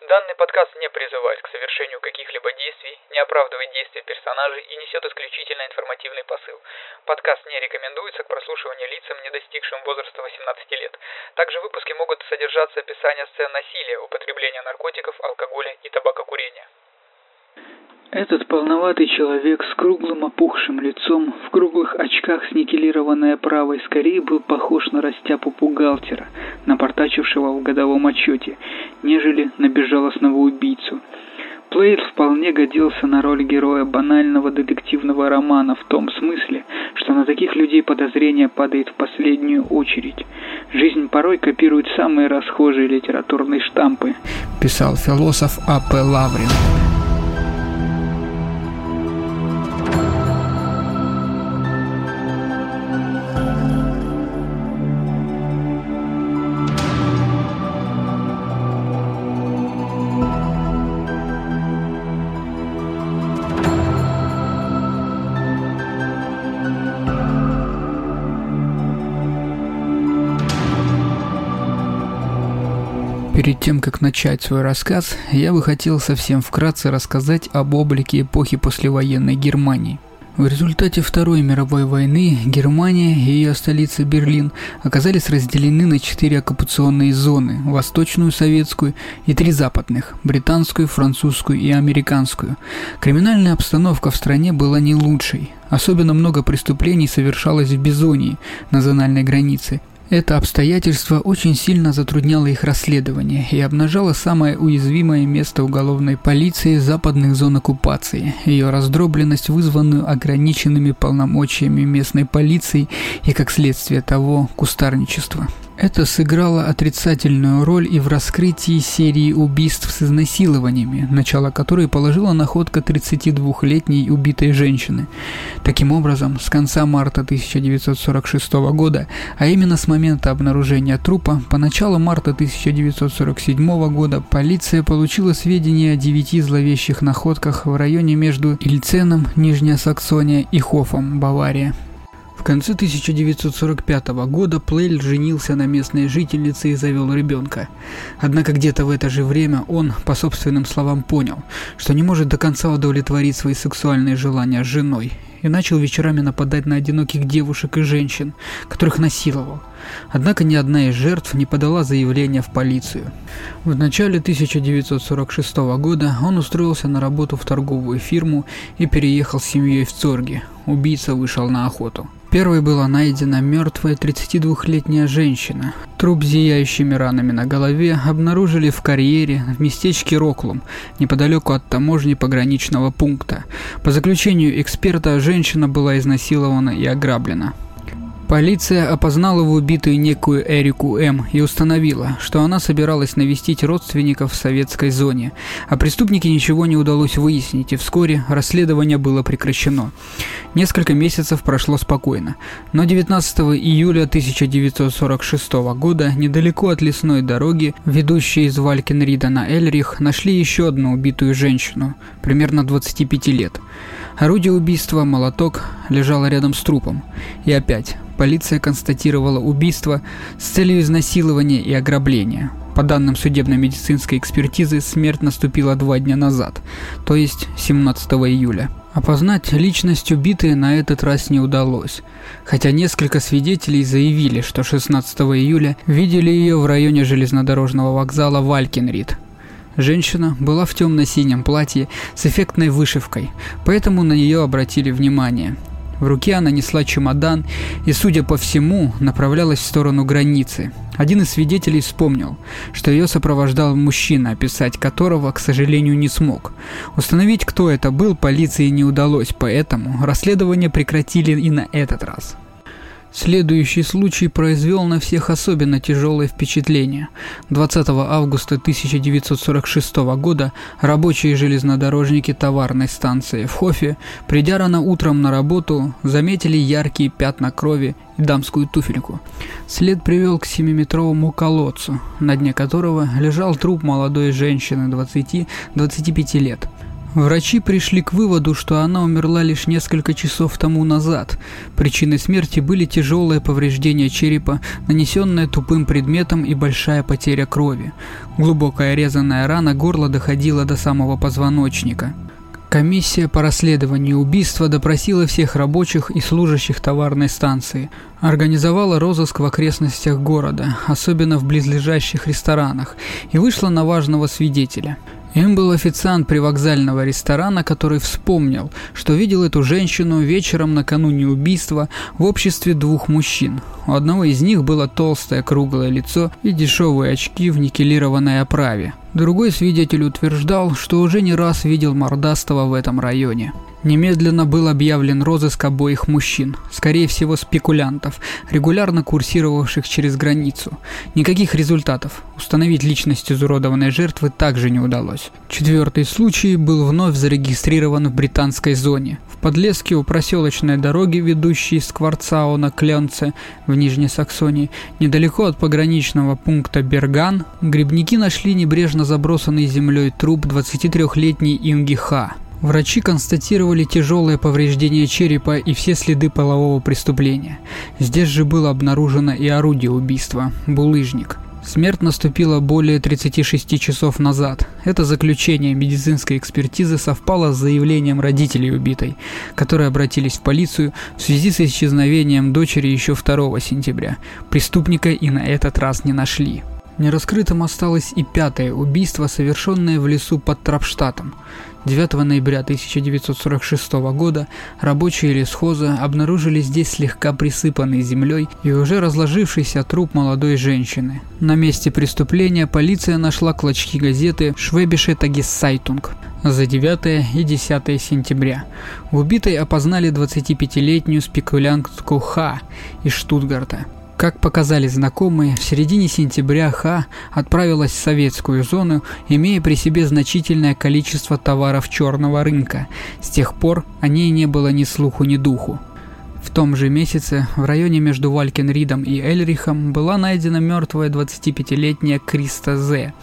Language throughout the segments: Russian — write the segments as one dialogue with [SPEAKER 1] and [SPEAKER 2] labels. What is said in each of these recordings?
[SPEAKER 1] Данный подкаст не призывает к совершению каких-либо действий, не оправдывает действия персонажей и несет исключительно информативный посыл. Подкаст не рекомендуется к прослушиванию лицам, не достигшим возраста 18 лет. Также в выпуске могут содержаться описания сцен насилия, употребления наркотиков, алкоголя и табакокурения.
[SPEAKER 2] Этот полноватый человек с круглым опухшим лицом, в круглых очках с никелированной оправой, скорее был похож на растяпу бухгалтера, напортачившего в годовом отчете, нежели на безжалостного убийцу. Плеер вполне годился на роль героя банального детективного романа в том смысле, что на таких людей подозрение падает в последнюю очередь. Жизнь порой копирует самые расхожие литературные штампы, писал философ А.П. Лаврин. Перед тем, как начать свой рассказ, я бы хотел совсем вкратце рассказать об облике эпохи послевоенной Германии. В результате Второй мировой войны Германия и ее столица Берлин оказались разделены на четыре оккупационные зоны – восточную, советскую и три западных – британскую, французскую и американскую. Криминальная обстановка в стране была не лучшей. Особенно много преступлений совершалось в Бизонии, на зональной границе, это обстоятельство очень сильно затрудняло их расследование и обнажало самое уязвимое место уголовной полиции западных зон оккупации, ее раздробленность, вызванную ограниченными полномочиями местной полиции и, как следствие того, кустарничество. Это сыграло отрицательную роль и в раскрытии серии убийств с изнасилованиями, начало которой положила находка 32-летней убитой женщины. Таким образом, с конца марта 1946 года, а именно с момента обнаружения трупа, по началу марта 1947 года полиция получила сведения о девяти зловещих находках в районе между Ильценом, Нижняя Саксония и Хофом, Бавария. В конце 1945 года Плейль женился на местной жительнице и завел ребенка. Однако где-то в это же время он, по собственным словам, понял, что не может до конца удовлетворить свои сексуальные желания с женой и начал вечерами нападать на одиноких девушек и женщин, которых насиловал. Однако ни одна из жертв не подала заявление в полицию. В начале 1946 года он устроился на работу в торговую фирму и переехал с семьей в Цорги. Убийца вышел на охоту. Первой была найдена мертвая 32-летняя женщина. Труп с зияющими ранами на голове обнаружили в карьере в местечке Роклум, неподалеку от таможни пограничного пункта. По заключению эксперта, женщина была изнасилована и ограблена. Полиция опознала в убитую некую Эрику М. и установила, что она собиралась навестить родственников в советской зоне, а преступнике ничего не удалось выяснить, и вскоре расследование было прекращено. Несколько месяцев прошло спокойно, но 19 июля 1946 года недалеко от лесной дороги, ведущей из Валькенрида на Эльрих, нашли еще одну убитую женщину, примерно 25 лет. Орудие убийства, молоток, лежало рядом с трупом. И опять, полиция констатировала убийство с целью изнасилования и ограбления. По данным судебно-медицинской экспертизы, смерть наступила два дня назад, то есть 17 июля. Опознать личность убитой на этот раз не удалось, хотя несколько свидетелей заявили, что 16 июля видели ее в районе железнодорожного вокзала Валькинрид, Женщина была в темно-синем платье с эффектной вышивкой, поэтому на нее обратили внимание. В руке она несла чемодан и, судя по всему, направлялась в сторону границы. Один из свидетелей вспомнил, что ее сопровождал мужчина, описать которого, к сожалению, не смог. Установить, кто это был, полиции не удалось, поэтому расследование прекратили и на этот раз. Следующий случай произвел на всех особенно тяжелое впечатление. 20 августа 1946 года рабочие железнодорожники товарной станции в Хофе, придя рано утром на работу, заметили яркие пятна крови и дамскую туфельку. След привел к 7-метровому колодцу, на дне которого лежал труп молодой женщины 20-25 лет. Врачи пришли к выводу, что она умерла лишь несколько часов тому назад. Причиной смерти были тяжелые повреждения черепа, нанесенные тупым предметом и большая потеря крови. Глубокая резаная рана горла доходила до самого позвоночника. Комиссия по расследованию убийства допросила всех рабочих и служащих товарной станции, организовала розыск в окрестностях города, особенно в близлежащих ресторанах, и вышла на важного свидетеля – им был официант привокзального ресторана, который вспомнил, что видел эту женщину вечером накануне убийства в обществе двух мужчин. У одного из них было толстое круглое лицо и дешевые очки в никелированной оправе. Другой свидетель утверждал, что уже не раз видел Мордастова в этом районе. Немедленно был объявлен розыск обоих мужчин, скорее всего спекулянтов, регулярно курсировавших через границу. Никаких результатов. Установить личность изуродованной жертвы также не удалось. Четвертый случай был вновь зарегистрирован в британской зоне. В Подлеске у проселочной дороги, ведущей с Кварцао на Кленце в Нижней Саксонии, недалеко от пограничного пункта Берган, грибники нашли небрежно забросанный землей труп 23-летней Инги Ха. Врачи констатировали тяжелое повреждение черепа и все следы полового преступления. Здесь же было обнаружено и орудие убийства – булыжник. Смерть наступила более 36 часов назад. Это заключение медицинской экспертизы совпало с заявлением родителей убитой, которые обратились в полицию в связи с исчезновением дочери еще 2 сентября. Преступника и на этот раз не нашли. Нераскрытым осталось и пятое убийство, совершенное в лесу под Трапштатом. 9 ноября 1946 года рабочие лесхоза обнаружили здесь слегка присыпанный землей и уже разложившийся труп молодой женщины. На месте преступления полиция нашла клочки газеты «Швебише Тагиссайтунг» за 9 и 10 сентября. Убитой опознали 25-летнюю спекулянтку Ха из Штутгарта. Как показали знакомые, в середине сентября Ха отправилась в советскую зону, имея при себе значительное количество товаров черного рынка. С тех пор о ней не было ни слуху, ни духу. В том же месяце в районе между Валькенридом и Эльрихом была найдена мертвая 25-летняя Криста З.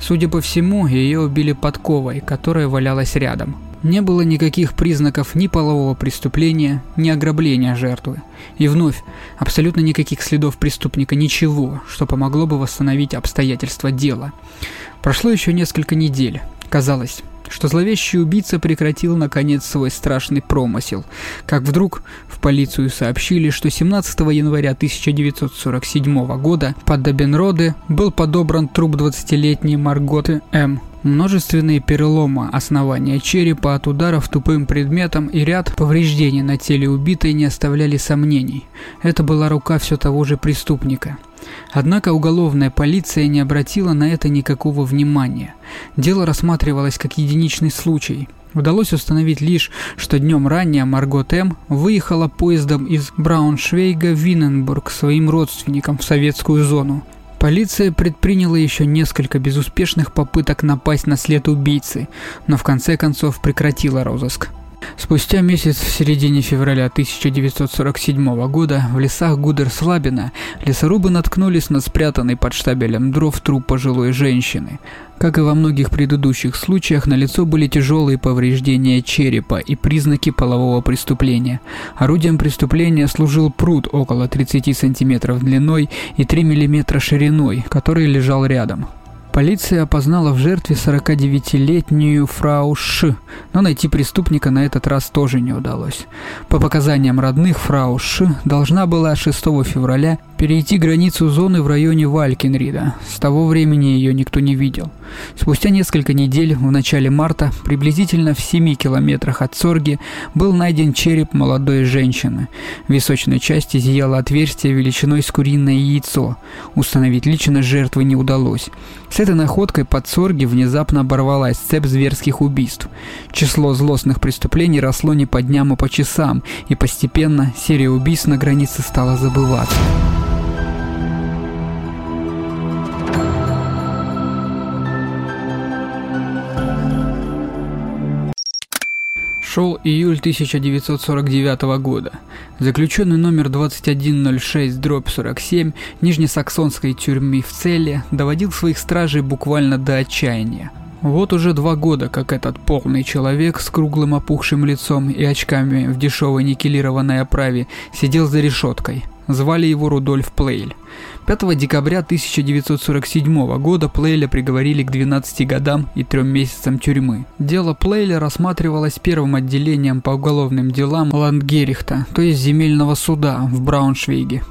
[SPEAKER 2] Судя по всему, ее убили подковой, которая валялась рядом. Не было никаких признаков ни полового преступления, ни ограбления жертвы. И вновь, абсолютно никаких следов преступника, ничего, что помогло бы восстановить обстоятельства дела. Прошло еще несколько недель. Казалось, что зловещий убийца прекратил наконец свой страшный промысел. Как вдруг в полицию сообщили, что 17 января 1947 года под Добенроде был подобран труп 20-летней Марготы М. Множественные переломы основания черепа от ударов тупым предметом и ряд повреждений на теле убитой не оставляли сомнений. Это была рука все того же преступника. Однако уголовная полиция не обратила на это никакого внимания. Дело рассматривалось как единичный случай. Удалось установить лишь, что днем ранее Маргот М. выехала поездом из Брауншвейга в Винненбург своим родственникам в советскую зону. Полиция предприняла еще несколько безуспешных попыток напасть на след убийцы, но в конце концов прекратила розыск. Спустя месяц в середине февраля 1947 года в лесах Гудерслабина лесорубы наткнулись на спрятанный под штабелем дров труп пожилой женщины. Как и во многих предыдущих случаях, на лицо были тяжелые повреждения черепа и признаки полового преступления. Орудием преступления служил пруд около 30 см длиной и 3 мм шириной, который лежал рядом. Полиция опознала в жертве 49-летнюю фрау Ш, но найти преступника на этот раз тоже не удалось. По показаниям родных, фрау Ш должна была 6 февраля перейти границу зоны в районе Валькенрида. С того времени ее никто не видел. Спустя несколько недель, в начале марта, приблизительно в 7 километрах от Сорги, был найден череп молодой женщины. В височной части зияло отверстие величиной с куриное яйцо. Установить личность жертвы не удалось. Этой находкой под Сорги внезапно оборвалась цепь зверских убийств. Число злостных преступлений росло не по дням, а по часам, и постепенно серия убийств на границе стала забываться. Шел июль 1949 года. Заключенный номер 2106-47 Нижнесаксонской тюрьмы в Целе доводил своих стражей буквально до отчаяния. Вот уже два года, как этот полный человек с круглым опухшим лицом и очками в дешевой никелированной оправе сидел за решеткой. Звали его Рудольф Плейль. 5 декабря 1947 года Плейля приговорили к 12 годам и 3 месяцам тюрьмы. Дело Плейля рассматривалось первым отделением по уголовным делам Ландгерихта, то есть земельного суда в Брауншвейге.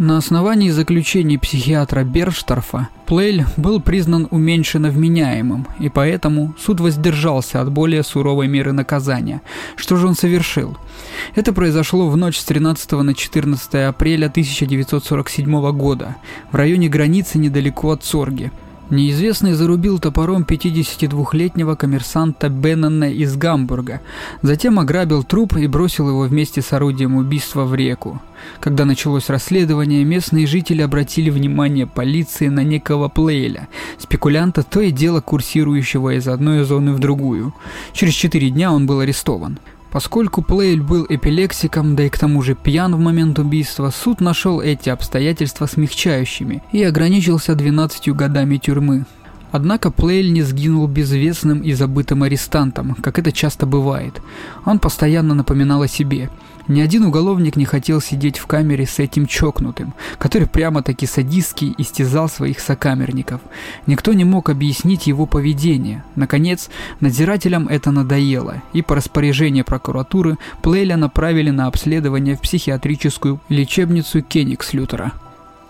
[SPEAKER 2] На основании заключений психиатра Бершторфа Плейль был признан уменьшенно вменяемым, и поэтому суд воздержался от более суровой меры наказания. Что же он совершил? Это произошло в ночь с 13 на 14 апреля 1947 года в районе границы недалеко от Сорги. Неизвестный зарубил топором 52-летнего коммерсанта Беннона из Гамбурга, затем ограбил труп и бросил его вместе с орудием убийства в реку. Когда началось расследование, местные жители обратили внимание полиции на некого Плейля, спекулянта, то и дело курсирующего из одной зоны в другую. Через четыре дня он был арестован. Поскольку Плейль был эпилексиком, да и к тому же пьян в момент убийства, суд нашел эти обстоятельства смягчающими и ограничился 12 годами тюрьмы. Однако Плейль не сгинул безвестным и забытым арестантом, как это часто бывает. Он постоянно напоминал о себе – ни один уголовник не хотел сидеть в камере с этим чокнутым, который прямо-таки садистски истязал своих сокамерников. Никто не мог объяснить его поведение. Наконец, надзирателям это надоело, и по распоряжению прокуратуры Плейля направили на обследование в психиатрическую лечебницу Кенигслютера.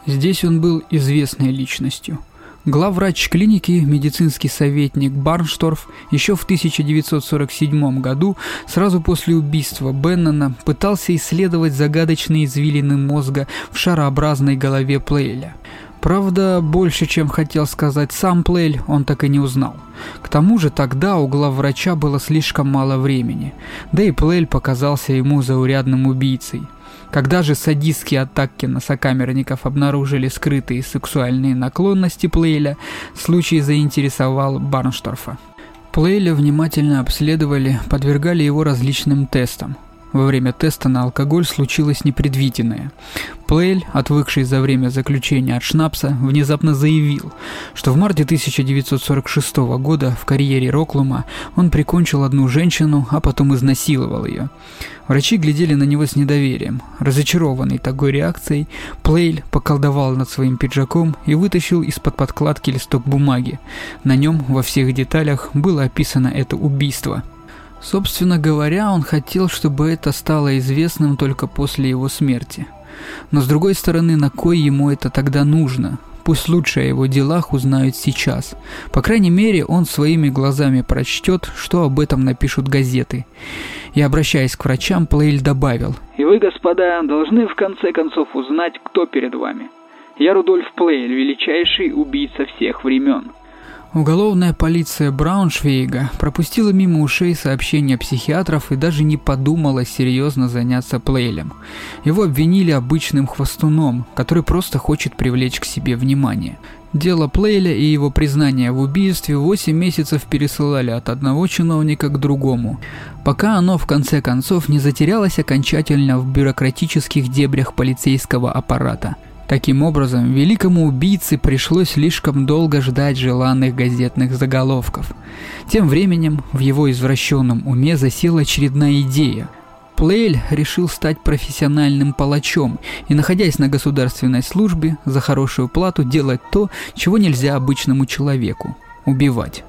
[SPEAKER 2] Здесь он был известной личностью – Главврач клиники, медицинский советник Барншторф еще в 1947 году, сразу после убийства Беннона, пытался исследовать загадочные извилины мозга в шарообразной голове Плейля. Правда, больше, чем хотел сказать сам Плейль, он так и не узнал. К тому же тогда у главврача было слишком мало времени, да и Плейль показался ему заурядным убийцей – когда же садистские атаки на сокамерников обнаружили скрытые сексуальные наклонности Плейля, случай заинтересовал Барншторфа. Плейля внимательно обследовали, подвергали его различным тестам – во время теста на алкоголь случилось непредвиденное. Плейль, отвыкший за время заключения от шнапса, внезапно заявил, что в марте 1946 года в карьере Роклума он прикончил одну женщину, а потом изнасиловал ее. Врачи глядели на него с недоверием. Разочарованный такой реакцией, Плейль поколдовал над своим пиджаком и вытащил из-под подкладки листок бумаги. На нем во всех деталях было описано это убийство – Собственно говоря, он хотел, чтобы это стало известным только после его смерти. Но с другой стороны, на кой ему это тогда нужно? Пусть лучше о его делах узнают сейчас. По крайней мере, он своими глазами прочтет, что об этом напишут газеты. И обращаясь к врачам, Плейль добавил.
[SPEAKER 3] «И вы, господа, должны в конце концов узнать, кто перед вами. Я Рудольф Плейль, величайший убийца всех времен.
[SPEAKER 2] Уголовная полиция Брауншвейга пропустила мимо ушей сообщения психиатров и даже не подумала серьезно заняться Плейлем. Его обвинили обычным хвостуном, который просто хочет привлечь к себе внимание. Дело Плейля и его признание в убийстве 8 месяцев пересылали от одного чиновника к другому, пока оно в конце концов не затерялось окончательно в бюрократических дебрях полицейского аппарата – Таким образом, великому убийце пришлось слишком долго ждать желанных газетных заголовков. Тем временем в его извращенном уме засела очередная идея. Плейль решил стать профессиональным палачом и, находясь на государственной службе, за хорошую плату делать то, чего нельзя обычному человеку – убивать.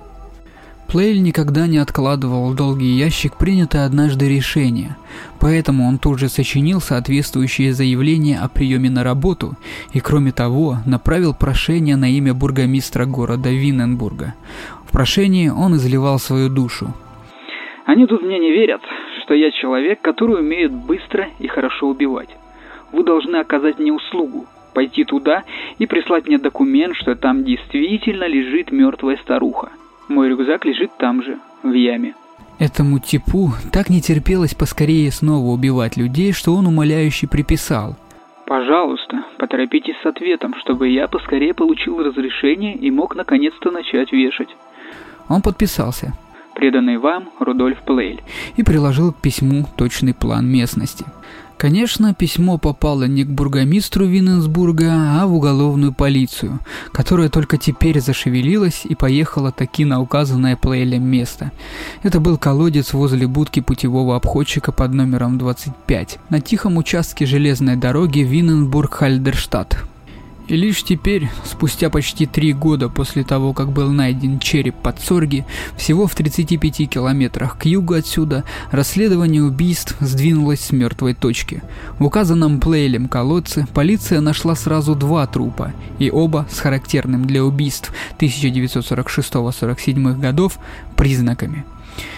[SPEAKER 2] Плейль никогда не откладывал в долгий ящик принятое однажды решение, поэтому он тут же сочинил соответствующее заявление о приеме на работу и, кроме того, направил прошение на имя бургомистра города Винненбурга. В прошении он изливал свою душу.
[SPEAKER 3] «Они тут мне не верят, что я человек, который умеет быстро и хорошо убивать. Вы должны оказать мне услугу, пойти туда и прислать мне документ, что там действительно лежит мертвая старуха. Мой рюкзак лежит там же, в яме.
[SPEAKER 2] Этому типу так не терпелось поскорее снова убивать людей, что он умоляюще приписал.
[SPEAKER 3] «Пожалуйста, поторопитесь с ответом, чтобы я поскорее получил разрешение и мог наконец-то начать вешать».
[SPEAKER 2] Он подписался.
[SPEAKER 3] «Преданный вам Рудольф Плейль».
[SPEAKER 2] И приложил к письму точный план местности. Конечно, письмо попало не к бургомистру Винненсбурга, а в уголовную полицию, которая только теперь зашевелилась и поехала таки на указанное Плейлем место. Это был колодец возле будки путевого обходчика под номером 25 на тихом участке железной дороги Винненбург-Хальдерштадт. И лишь теперь, спустя почти три года после того, как был найден череп под Сорги, всего в 35 километрах к югу отсюда, расследование убийств сдвинулось с мертвой точки. В указанном Плейлем колодце полиция нашла сразу два трупа, и оба с характерным для убийств 1946-47 годов признаками.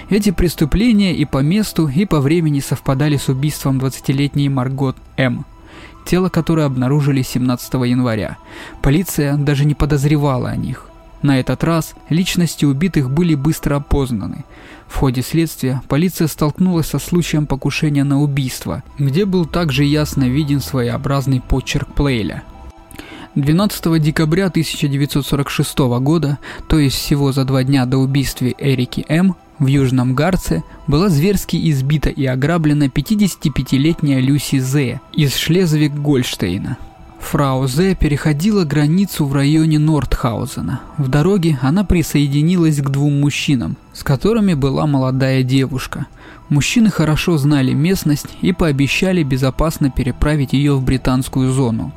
[SPEAKER 2] Эти преступления и по месту, и по времени совпадали с убийством 20-летней Маргот М тело которое обнаружили 17 января. Полиция даже не подозревала о них. На этот раз личности убитых были быстро опознаны. В ходе следствия полиция столкнулась со случаем покушения на убийство, где был также ясно виден своеобразный почерк Плейля. 12 декабря 1946 года, то есть всего за два дня до убийства Эрики М., в Южном Гарце была зверски избита и ограблена 55-летняя Люси Зе из Шлезвиг-Гольштейна. Фрау Зе переходила границу в районе Нордхаузена. В дороге она присоединилась к двум мужчинам, с которыми была молодая девушка – Мужчины хорошо знали местность и пообещали безопасно переправить ее в британскую зону.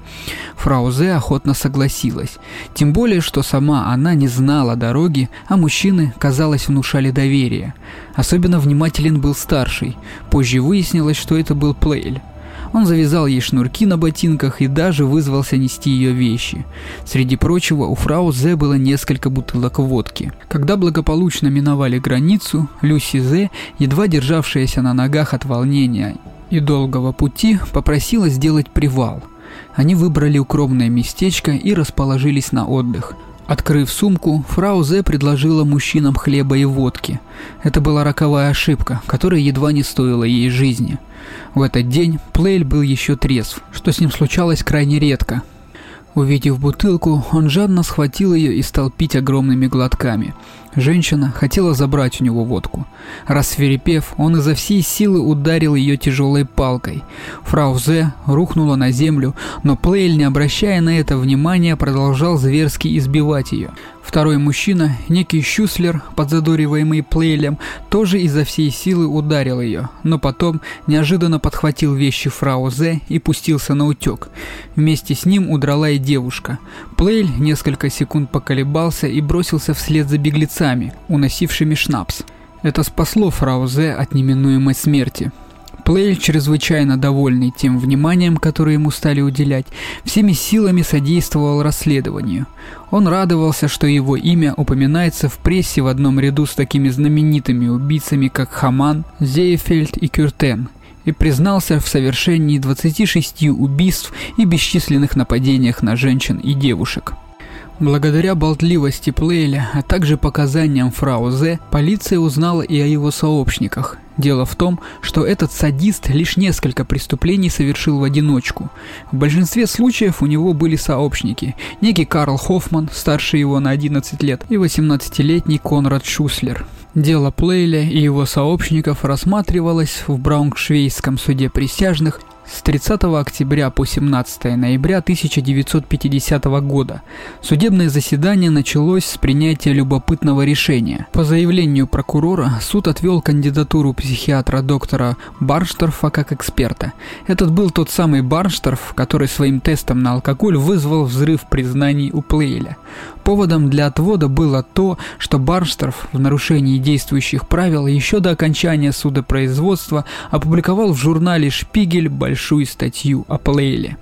[SPEAKER 2] Фрау Зе охотно согласилась, тем более, что сама она не знала дороги, а мужчины, казалось, внушали доверие. Особенно внимателен был старший, позже выяснилось, что это был Плейль. Он завязал ей шнурки на ботинках и даже вызвался нести ее вещи. Среди прочего, у фрау Зе было несколько бутылок водки. Когда благополучно миновали границу, Люси Зе, едва державшаяся на ногах от волнения и долгого пути, попросила сделать привал. Они выбрали укромное местечко и расположились на отдых. Открыв сумку, фрау Зе предложила мужчинам хлеба и водки. Это была роковая ошибка, которая едва не стоила ей жизни. В этот день Плейль был еще трезв, что с ним случалось крайне редко. Увидев бутылку, он жадно схватил ее и стал пить огромными глотками. Женщина хотела забрать у него водку. Рассверепев, он изо всей силы ударил ее тяжелой палкой. Фрау Зе рухнула на землю, но Плейль, не обращая на это внимания, продолжал зверски избивать ее. Второй мужчина, некий Щуслер, подзадориваемый Плейлем, тоже изо всей силы ударил ее, но потом неожиданно подхватил вещи фрау Зе и пустился на утек. Вместе с ним удрала и девушка. Плейль несколько секунд поколебался и бросился вслед за беглецами, уносившими шнапс. Это спасло фрау Зе от неминуемой смерти. Плейль, чрезвычайно довольный тем вниманием, которое ему стали уделять, всеми силами содействовал расследованию. Он радовался, что его имя упоминается в прессе в одном ряду с такими знаменитыми убийцами, как Хаман, Зейфельд и Кюртен, и признался в совершении 26 убийств и бесчисленных нападениях на женщин и девушек. Благодаря болтливости Плейля, а также показаниям фрау Зе, полиция узнала и о его сообщниках. Дело в том, что этот садист лишь несколько преступлений совершил в одиночку. В большинстве случаев у него были сообщники. Некий Карл Хоффман, старше его на 11 лет, и 18-летний Конрад Шуслер. Дело Плейля и его сообщников рассматривалось в Брауншвейском суде присяжных с 30 октября по 17 ноября 1950 года судебное заседание началось с принятия любопытного решения. По заявлению прокурора суд отвел кандидатуру психиатра доктора Баршторфа как эксперта. Этот был тот самый Баршторф, который своим тестом на алкоголь вызвал взрыв признаний у Плейля. Поводом для отвода было то, что Баршторф в нарушении действующих правил еще до окончания судопроизводства опубликовал в журнале «Шпигель» большую статью о Плейле.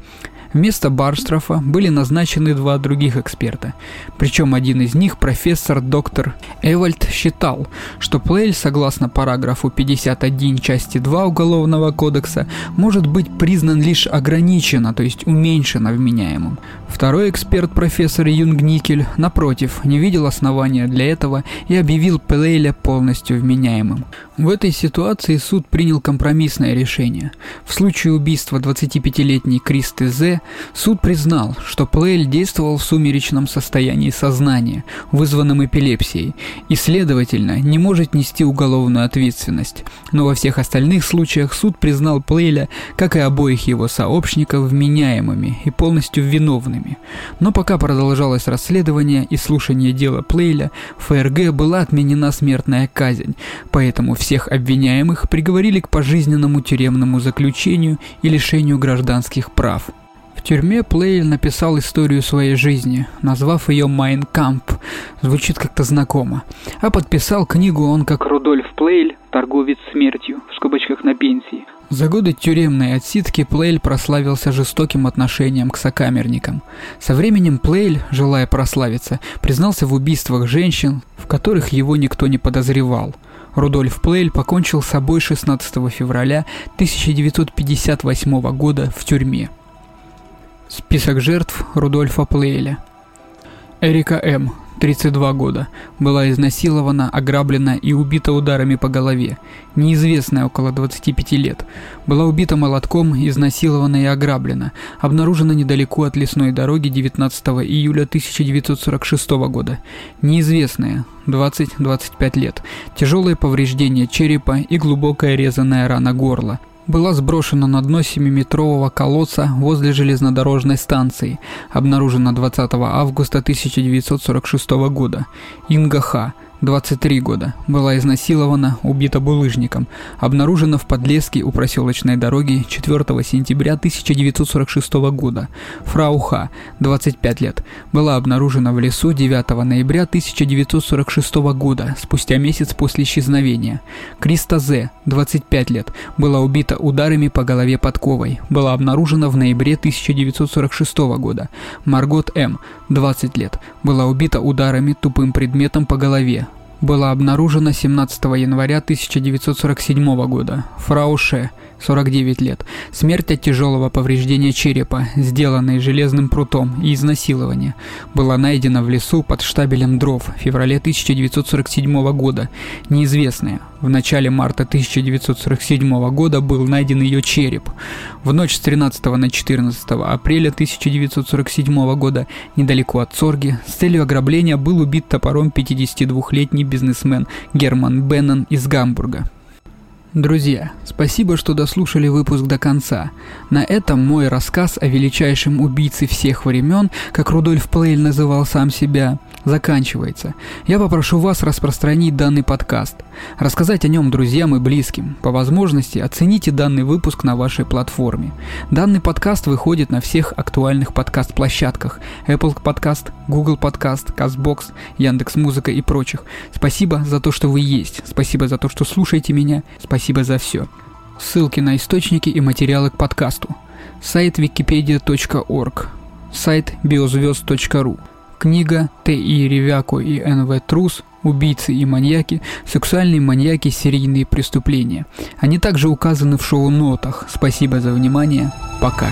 [SPEAKER 2] Вместо Барштрафа были назначены два других эксперта. Причем один из них, профессор доктор Эвальд, считал, что Плейль, согласно параграфу 51 части 2 Уголовного кодекса, может быть признан лишь ограниченно, то есть уменьшенно вменяемым. Второй эксперт, профессор Юнг Никель, напротив, не видел основания для этого и объявил Плейля полностью вменяемым. В этой ситуации суд принял компромиссное решение. В случае убийства 25-летней Кристы Зе Суд признал, что Плейль действовал в сумеречном состоянии сознания, вызванном эпилепсией, и, следовательно, не может нести уголовную ответственность. Но во всех остальных случаях суд признал Плейля, как и обоих его сообщников, вменяемыми и полностью виновными. Но пока продолжалось расследование и слушание дела Плейля, в ФРГ была отменена смертная казнь, поэтому всех обвиняемых приговорили к пожизненному тюремному заключению и лишению гражданских прав. В тюрьме Плейль написал историю своей жизни, назвав ее «Майн Кампф». Звучит как-то знакомо. А подписал книгу он как
[SPEAKER 3] Рудольф Плейль, торговец смертью, в скобочках на пенсии.
[SPEAKER 2] За годы тюремной отсидки Плейль прославился жестоким отношением к сокамерникам. Со временем Плейль, желая прославиться, признался в убийствах женщин, в которых его никто не подозревал. Рудольф Плейль покончил с собой 16 февраля 1958 года в тюрьме. Список жертв Рудольфа Плейля. Эрика М., 32 года, была изнасилована, ограблена и убита ударами по голове. Неизвестная около 25 лет. Была убита молотком, изнасилована и ограблена. Обнаружена недалеко от лесной дороги 19 июля 1946 года. Неизвестная, 20-25 лет. Тяжелое повреждение черепа и глубокая резаная рана горла была сброшена на дно 7-метрового колодца возле железнодорожной станции, обнаружена 20 августа 1946 года. Инга Ха, 23 года, была изнасилована, убита булыжником, обнаружена в подлеске у проселочной дороги 4 сентября 1946 года. Фрау Ха, 25 лет, была обнаружена в лесу 9 ноября 1946 года, спустя месяц после исчезновения. Криста З, 25 лет, была убита ударами по голове подковой, была обнаружена в ноябре 1946 года. Маргот М, 20 лет, была убита ударами тупым предметом по голове, была обнаружена 17 января 1947 года. Фрау Ше, 49 лет. Смерть от тяжелого повреждения черепа, сделанной железным прутом и изнасилования, была найдена в лесу под штабелем дров в феврале 1947 года. Неизвестная. В начале марта 1947 года был найден ее череп. В ночь с 13 на 14 апреля 1947 года недалеко от Цорги с целью ограбления был убит топором 52-летний бизнесмен Герман Беннон из Гамбурга. Друзья, спасибо, что дослушали выпуск до конца. На этом мой рассказ о величайшем убийце всех времен, как Рудольф Плейль называл сам себя, заканчивается. Я попрошу вас распространить данный подкаст, рассказать о нем друзьям и близким. По возможности оцените данный выпуск на вашей платформе. Данный подкаст выходит на всех актуальных подкаст-площадках Apple Podcast, Google Podcast, CastBox, Яндекс.Музыка и прочих. Спасибо за то, что вы есть. Спасибо за то, что слушаете меня. Спасибо за все. Ссылки на источники и материалы к подкасту. Сайт wikipedia.org. Сайт биозвезд.ру. Книга Т.И. Ревяко и Н.В. Трус «Убийцы и маньяки. Сексуальные маньяки. Серийные преступления». Они также указаны в шоу-нотах. Спасибо за внимание. Пока.